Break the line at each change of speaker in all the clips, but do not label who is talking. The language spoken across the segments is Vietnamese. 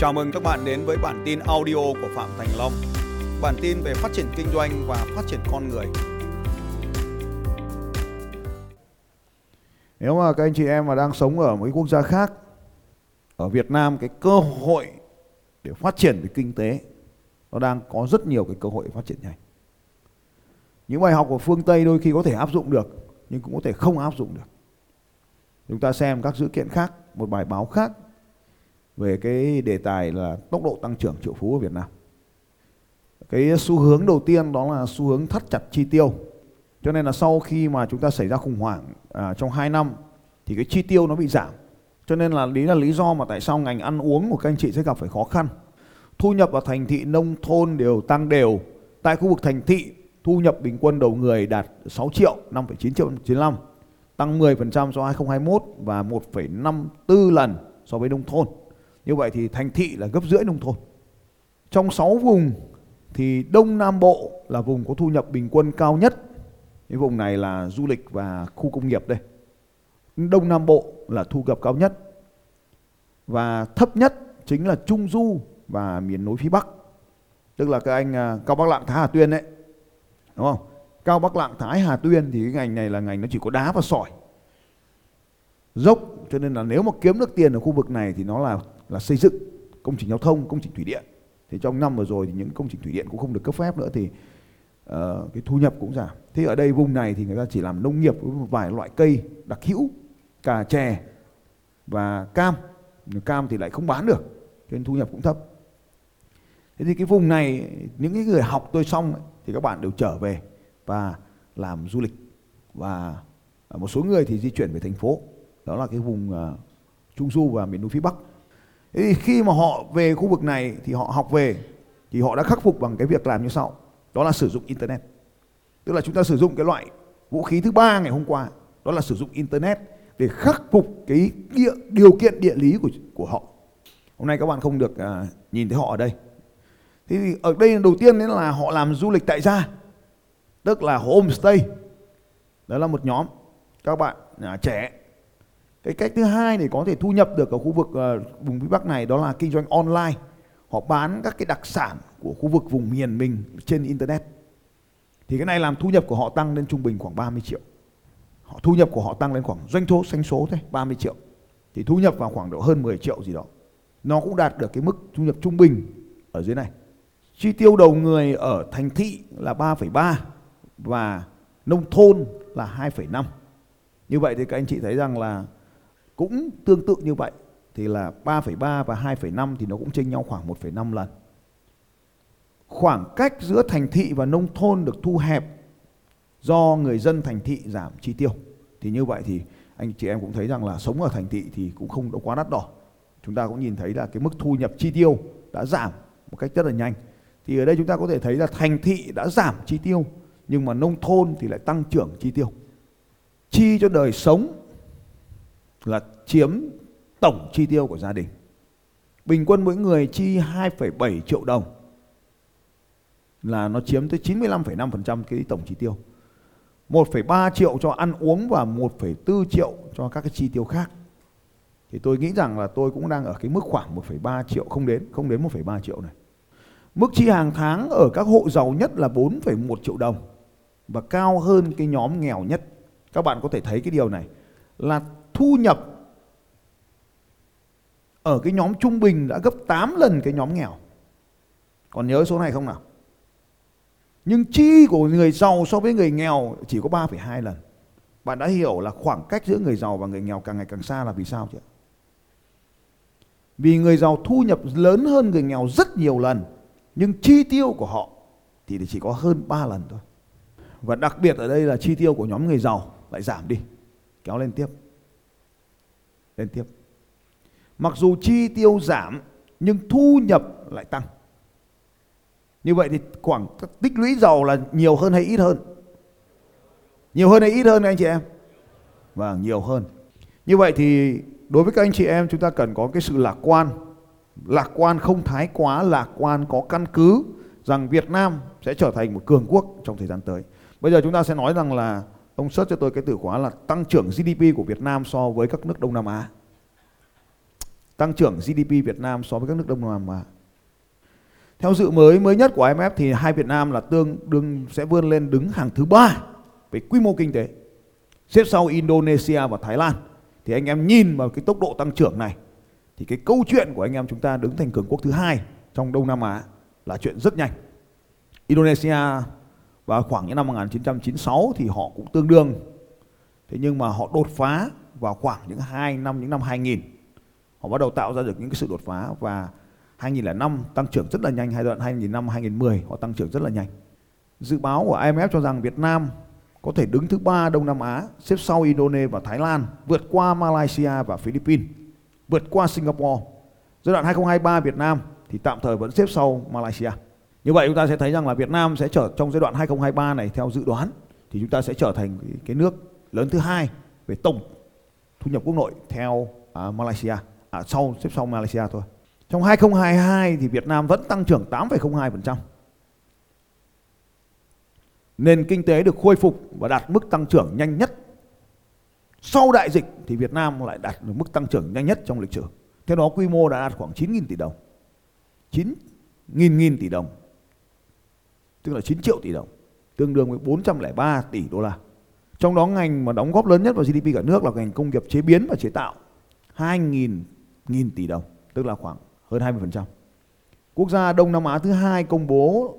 Chào mừng các bạn đến với bản tin audio của Phạm Thành Long. Bản tin về phát triển kinh doanh và phát triển con người.
Nếu mà các anh chị em mà đang sống ở một cái quốc gia khác, ở Việt Nam cái cơ hội để phát triển về kinh tế nó đang có rất nhiều cái cơ hội để phát triển nhanh. Những bài học của phương Tây đôi khi có thể áp dụng được nhưng cũng có thể không áp dụng được. Chúng ta xem các dữ kiện khác, một bài báo khác về cái đề tài là tốc độ tăng trưởng triệu phú ở Việt Nam. Cái xu hướng đầu tiên đó là xu hướng thắt chặt chi tiêu. Cho nên là sau khi mà chúng ta xảy ra khủng hoảng à, trong 2 năm thì cái chi tiêu nó bị giảm. Cho nên là lý là lý do mà tại sao ngành ăn uống của các anh chị sẽ gặp phải khó khăn. Thu nhập ở thành thị nông thôn đều tăng đều. Tại khu vực thành thị thu nhập bình quân đầu người đạt 6 triệu, 5,9 triệu 95, tăng 10% so 2021 và 1,54 lần so với nông thôn. Như vậy thì thành thị là gấp rưỡi nông thôn. Trong 6 vùng thì Đông Nam Bộ là vùng có thu nhập bình quân cao nhất. Cái vùng này là du lịch và khu công nghiệp đây. Đông Nam Bộ là thu nhập cao nhất. Và thấp nhất chính là Trung Du và miền núi phía Bắc. Tức là các anh à, Cao Bắc Lạng Thái Hà Tuyên đấy. Đúng không? Cao Bắc Lạng Thái Hà Tuyên thì cái ngành này là ngành nó chỉ có đá và sỏi. Dốc, cho nên là nếu mà kiếm được tiền ở khu vực này thì nó là là xây dựng công trình giao thông, công trình thủy điện. Thì trong năm vừa rồi thì những công trình thủy điện cũng không được cấp phép nữa thì uh, cái thu nhập cũng giảm. Thế ở đây vùng này thì người ta chỉ làm nông nghiệp với một vài loại cây đặc hữu, cà chè và cam. Cam thì lại không bán được, cho nên thu nhập cũng thấp. Thế thì cái vùng này những cái người học tôi xong ấy, thì các bạn đều trở về và làm du lịch và một số người thì di chuyển về thành phố. Đó là cái vùng uh, Trung Du và miền núi phía Bắc. Thế thì khi mà họ về khu vực này thì họ học về thì họ đã khắc phục bằng cái việc làm như sau. Đó là sử dụng internet. Tức là chúng ta sử dụng cái loại vũ khí thứ ba ngày hôm qua, đó là sử dụng internet để khắc phục cái địa, điều kiện địa lý của của họ. Hôm nay các bạn không được à, nhìn thấy họ ở đây. Thế thì ở đây đầu tiên đấy là họ làm du lịch tại gia, tức là homestay. Đó là một nhóm các bạn à, trẻ cái cách thứ hai để có thể thu nhập được ở khu vực uh, vùng phía Bắc này đó là kinh doanh online. Họ bán các cái đặc sản của khu vực vùng miền mình trên internet. Thì cái này làm thu nhập của họ tăng lên trung bình khoảng 30 triệu. Họ thu nhập của họ tăng lên khoảng doanh số xanh số thôi, 30 triệu. Thì thu nhập vào khoảng độ hơn 10 triệu gì đó. Nó cũng đạt được cái mức thu nhập trung bình ở dưới này. Chi tiêu đầu người ở thành thị là 3,3 và nông thôn là 2,5. Như vậy thì các anh chị thấy rằng là cũng tương tự như vậy thì là 3,3 và 2,5 thì nó cũng chênh nhau khoảng 1,5 lần. Khoảng cách giữa thành thị và nông thôn được thu hẹp do người dân thành thị giảm chi tiêu. Thì như vậy thì anh chị em cũng thấy rằng là sống ở thành thị thì cũng không quá đắt đỏ. Chúng ta cũng nhìn thấy là cái mức thu nhập chi tiêu đã giảm một cách rất là nhanh. Thì ở đây chúng ta có thể thấy là thành thị đã giảm chi tiêu nhưng mà nông thôn thì lại tăng trưởng chi tiêu. Chi cho đời sống là chiếm tổng chi tiêu của gia đình. Bình quân mỗi người chi 2,7 triệu đồng là nó chiếm tới 95,5% cái tổng chi tiêu. 1,3 triệu cho ăn uống và 1,4 triệu cho các cái chi tiêu khác. Thì tôi nghĩ rằng là tôi cũng đang ở cái mức khoảng 1,3 triệu không đến, không đến 1,3 triệu này. Mức chi hàng tháng ở các hộ giàu nhất là 4,1 triệu đồng và cao hơn cái nhóm nghèo nhất. Các bạn có thể thấy cái điều này là thu nhập ở cái nhóm trung bình đã gấp 8 lần cái nhóm nghèo. Còn nhớ số này không nào? Nhưng chi của người giàu so với người nghèo chỉ có 3,2 lần. Bạn đã hiểu là khoảng cách giữa người giàu và người nghèo càng ngày càng xa là vì sao chưa? Vì người giàu thu nhập lớn hơn người nghèo rất nhiều lần, nhưng chi tiêu của họ thì chỉ có hơn 3 lần thôi. Và đặc biệt ở đây là chi tiêu của nhóm người giàu lại giảm đi, kéo lên tiếp lên tiếp. Mặc dù chi tiêu giảm nhưng thu nhập lại tăng. Như vậy thì khoảng tích lũy giàu là nhiều hơn hay ít hơn? Nhiều hơn hay ít hơn anh chị em? Vâng, nhiều hơn. Như vậy thì đối với các anh chị em chúng ta cần có cái sự lạc quan. Lạc quan không thái quá, lạc quan có căn cứ rằng Việt Nam sẽ trở thành một cường quốc trong thời gian tới. Bây giờ chúng ta sẽ nói rằng là Ông search cho tôi cái từ khóa là tăng trưởng GDP của Việt Nam so với các nước Đông Nam Á. tăng trưởng GDP Việt Nam so với các nước Đông Nam Á. Theo dự mới mới nhất của IMF thì hai Việt Nam là tương đương, sẽ vươn lên đứng hàng thứ ba về quy mô kinh tế. Xếp sau Indonesia và Thái Lan. Thì anh em nhìn vào cái tốc độ tăng trưởng này, thì cái câu chuyện của anh em chúng ta đứng thành cường quốc thứ hai trong Đông Nam Á là chuyện rất nhanh. Indonesia và khoảng những năm 1996 thì họ cũng tương đương. Thế nhưng mà họ đột phá vào khoảng những hai năm những năm 2000. Họ bắt đầu tạo ra được những cái sự đột phá và 2005 tăng trưởng rất là nhanh, giai đoạn 2005 2010 họ tăng trưởng rất là nhanh. Dự báo của IMF cho rằng Việt Nam có thể đứng thứ ba Đông Nam Á, xếp sau Indonesia và Thái Lan, vượt qua Malaysia và Philippines, vượt qua Singapore. Giai đoạn 2023 Việt Nam thì tạm thời vẫn xếp sau Malaysia. Như vậy chúng ta sẽ thấy rằng là Việt Nam sẽ trở trong giai đoạn 2023 này theo dự đoán thì chúng ta sẽ trở thành cái, nước lớn thứ hai về tổng thu nhập quốc nội theo à, Malaysia, à, sau xếp sau Malaysia thôi. Trong 2022 thì Việt Nam vẫn tăng trưởng 8,02%. Nền kinh tế được khôi phục và đạt mức tăng trưởng nhanh nhất. Sau đại dịch thì Việt Nam lại đạt được mức tăng trưởng nhanh nhất trong lịch sử. Theo đó quy mô đã đạt khoảng 9.000 tỷ đồng. 9.000 nghìn tỷ đồng. Tức là 9 triệu tỷ đồng. Tương đương với 403 tỷ đô la. Trong đó ngành mà đóng góp lớn nhất vào GDP cả nước là ngành công nghiệp chế biến và chế tạo. 2.000 nghìn tỷ đồng. Tức là khoảng hơn 20%. Quốc gia Đông Nam Á thứ hai công bố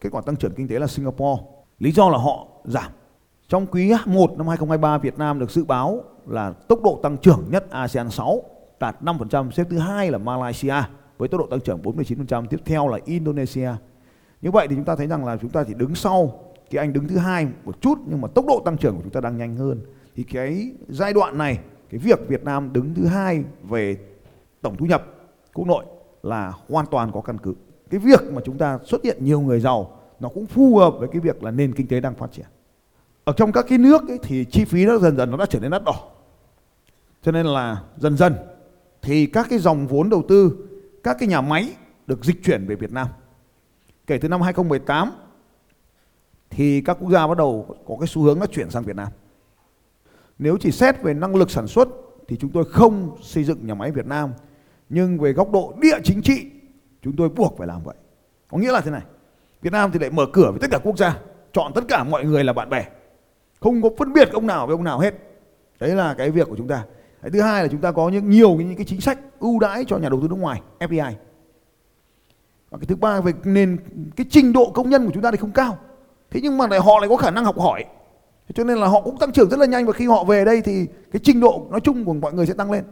kết quả tăng trưởng kinh tế là Singapore. Lý do là họ giảm. Trong quý 1 năm 2023 Việt Nam được dự báo là tốc độ tăng trưởng nhất ASEAN 6 đạt 5%, xếp thứ hai là Malaysia với tốc độ tăng trưởng 49%, tiếp theo là Indonesia. Như vậy thì chúng ta thấy rằng là chúng ta chỉ đứng sau cái anh đứng thứ hai một chút nhưng mà tốc độ tăng trưởng của chúng ta đang nhanh hơn. Thì cái giai đoạn này, cái việc Việt Nam đứng thứ hai về tổng thu nhập quốc nội là hoàn toàn có căn cứ. Cái việc mà chúng ta xuất hiện nhiều người giàu nó cũng phù hợp với cái việc là nền kinh tế đang phát triển. Ở trong các cái nước ấy, thì chi phí nó dần dần nó đã trở nên đắt đỏ. Cho nên là dần dần thì các cái dòng vốn đầu tư, các cái nhà máy được dịch chuyển về Việt Nam. Kể từ năm 2018 thì các quốc gia bắt đầu có cái xu hướng nó chuyển sang Việt Nam. Nếu chỉ xét về năng lực sản xuất, thì chúng tôi không xây dựng nhà máy Việt Nam. Nhưng về góc độ địa chính trị, chúng tôi buộc phải làm vậy. Có nghĩa là thế này, Việt Nam thì lại mở cửa với tất cả quốc gia, chọn tất cả mọi người là bạn bè. Không có phân biệt ông nào với ông nào hết. Đấy là cái việc của chúng ta. Cái thứ hai là chúng ta có những, nhiều những cái chính sách ưu đãi cho nhà đầu tư nước ngoài FDI và cái thứ ba về nền cái trình độ công nhân của chúng ta thì không cao thế nhưng mà lại họ lại có khả năng học hỏi cho nên là họ cũng tăng trưởng rất là nhanh và khi họ về đây thì cái trình độ nói chung của mọi người sẽ tăng lên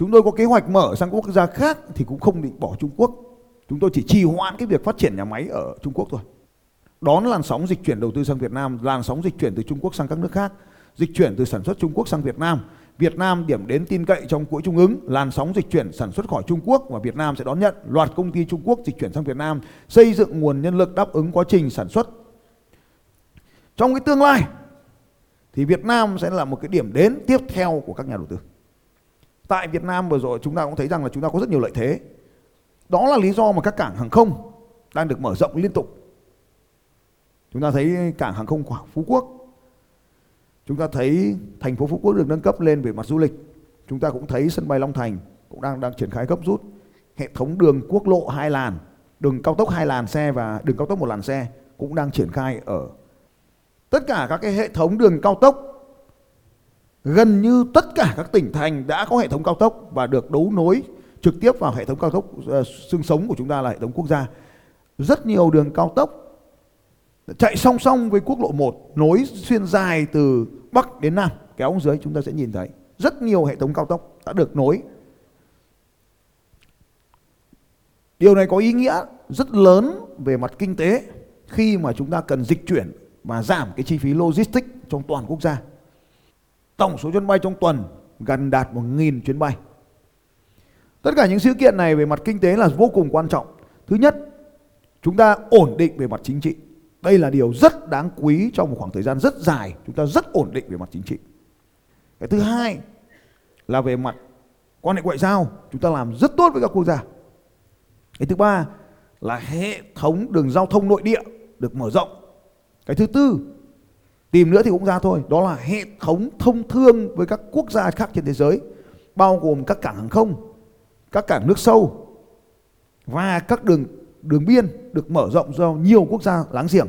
Chúng tôi có kế hoạch mở sang quốc gia khác thì cũng không định bỏ Trung Quốc. Chúng tôi chỉ trì hoãn cái việc phát triển nhà máy ở Trung Quốc thôi. Đón làn sóng dịch chuyển đầu tư sang Việt Nam, làn sóng dịch chuyển từ Trung Quốc sang các nước khác, dịch chuyển từ sản xuất Trung Quốc sang Việt Nam. Việt Nam điểm đến tin cậy trong chuỗi cung ứng, làn sóng dịch chuyển sản xuất khỏi Trung Quốc và Việt Nam sẽ đón nhận loạt công ty Trung Quốc dịch chuyển sang Việt Nam, xây dựng nguồn nhân lực đáp ứng quá trình sản xuất. Trong cái tương lai thì Việt Nam sẽ là một cái điểm đến tiếp theo của các nhà đầu tư. Tại Việt Nam vừa rồi chúng ta cũng thấy rằng là chúng ta có rất nhiều lợi thế. Đó là lý do mà các cảng hàng không đang được mở rộng liên tục. Chúng ta thấy cảng hàng không Phú Quốc. Chúng ta thấy thành phố Phú Quốc được nâng cấp lên về mặt du lịch. Chúng ta cũng thấy sân bay Long Thành cũng đang đang triển khai gấp rút. Hệ thống đường quốc lộ hai làn, đường cao tốc hai làn xe và đường cao tốc một làn xe cũng đang triển khai ở tất cả các cái hệ thống đường cao tốc gần như tất cả các tỉnh thành đã có hệ thống cao tốc và được đấu nối trực tiếp vào hệ thống cao tốc ờ, xương sống của chúng ta là hệ thống quốc gia. Rất nhiều đường cao tốc chạy song song với quốc lộ 1 nối xuyên dài từ Bắc đến Nam kéo dưới chúng ta sẽ nhìn thấy rất nhiều hệ thống cao tốc đã được nối. Điều này có ý nghĩa rất lớn về mặt kinh tế khi mà chúng ta cần dịch chuyển và giảm cái chi phí logistics trong toàn quốc gia. Tổng số chuyến bay trong tuần gần đạt 1.000 chuyến bay. Tất cả những sự kiện này về mặt kinh tế là vô cùng quan trọng. Thứ nhất, chúng ta ổn định về mặt chính trị. Đây là điều rất đáng quý trong một khoảng thời gian rất dài. Chúng ta rất ổn định về mặt chính trị. Cái thứ hai là về mặt quan hệ ngoại giao. Chúng ta làm rất tốt với các quốc gia. Cái thứ ba là hệ thống đường giao thông nội địa được mở rộng. Cái thứ tư Tìm nữa thì cũng ra thôi, đó là hệ thống thông thương với các quốc gia khác trên thế giới, bao gồm các cảng hàng không, các cảng nước sâu và các đường đường biên được mở rộng do nhiều quốc gia láng giềng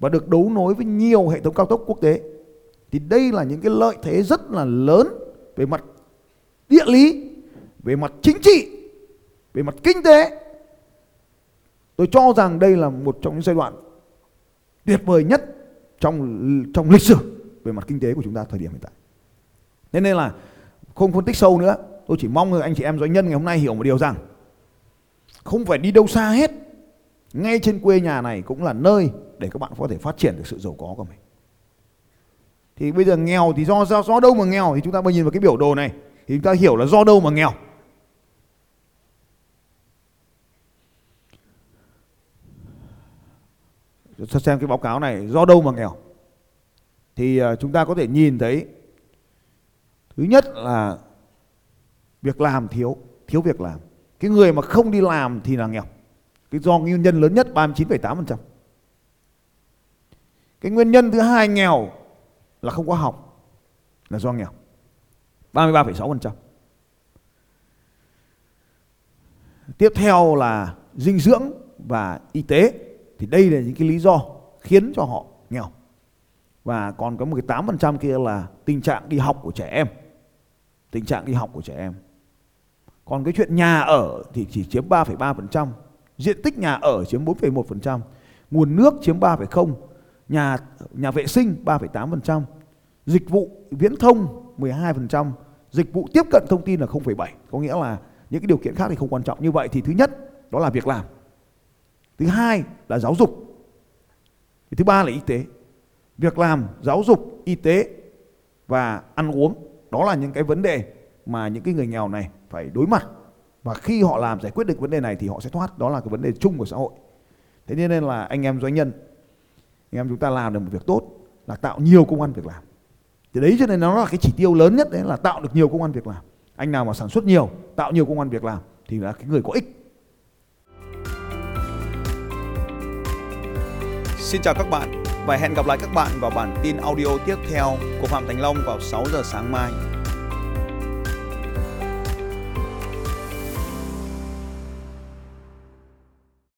và được đấu nối với nhiều hệ thống cao tốc quốc tế. Thì đây là những cái lợi thế rất là lớn về mặt địa lý, về mặt chính trị, về mặt kinh tế. Tôi cho rằng đây là một trong những giai đoạn tuyệt vời nhất trong trong lịch sử về mặt kinh tế của chúng ta thời điểm hiện tại. Thế nên là không phân tích sâu nữa, tôi chỉ mong anh chị em doanh nhân ngày hôm nay hiểu một điều rằng không phải đi đâu xa hết. Ngay trên quê nhà này cũng là nơi để các bạn có thể phát triển được sự giàu có của mình. Thì bây giờ nghèo thì do do, do đâu mà nghèo? Thì chúng ta mới nhìn vào cái biểu đồ này. Thì chúng ta hiểu là do đâu mà nghèo. Xem cái báo cáo này do đâu mà nghèo. Thì à, chúng ta có thể nhìn thấy thứ nhất là việc làm thiếu thiếu việc làm cái người mà không đi làm thì là nghèo. Cái do nguyên nhân lớn nhất 39,8% cái nguyên nhân thứ hai nghèo là không có học là do nghèo. 33,6% tiếp theo là dinh dưỡng và y tế. Thì đây là những cái lý do khiến cho họ nghèo. Và còn có một cái 8% kia là tình trạng đi học của trẻ em. Tình trạng đi học của trẻ em còn cái chuyện nhà ở thì chỉ chiếm 3,3% diện tích nhà ở chiếm 4,1% nguồn nước chiếm 3,0 nhà nhà vệ sinh 3,8% dịch vụ viễn thông 12% dịch vụ tiếp cận thông tin là 0,7 có nghĩa là những cái điều kiện khác thì không quan trọng. Như vậy thì thứ nhất đó là việc làm. Thứ hai là giáo dục. Thứ ba là y tế. Việc làm giáo dục y tế và ăn uống đó là những cái vấn đề mà những cái người nghèo này phải đối mặt. Và khi họ làm giải quyết được vấn đề này thì họ sẽ thoát. Đó là cái vấn đề chung của xã hội. Thế nên là anh em doanh nhân, anh em chúng ta làm được một việc tốt là tạo nhiều công an việc làm. Thì đấy cho nên nó là cái chỉ tiêu lớn nhất, đấy là tạo được nhiều công an việc làm. Anh nào mà sản xuất nhiều, tạo nhiều công an việc làm thì là cái người có ích.
Xin chào các bạn và hẹn gặp lại các bạn vào bản tin audio tiếp theo của Phạm Thành Long vào 6 giờ sáng mai.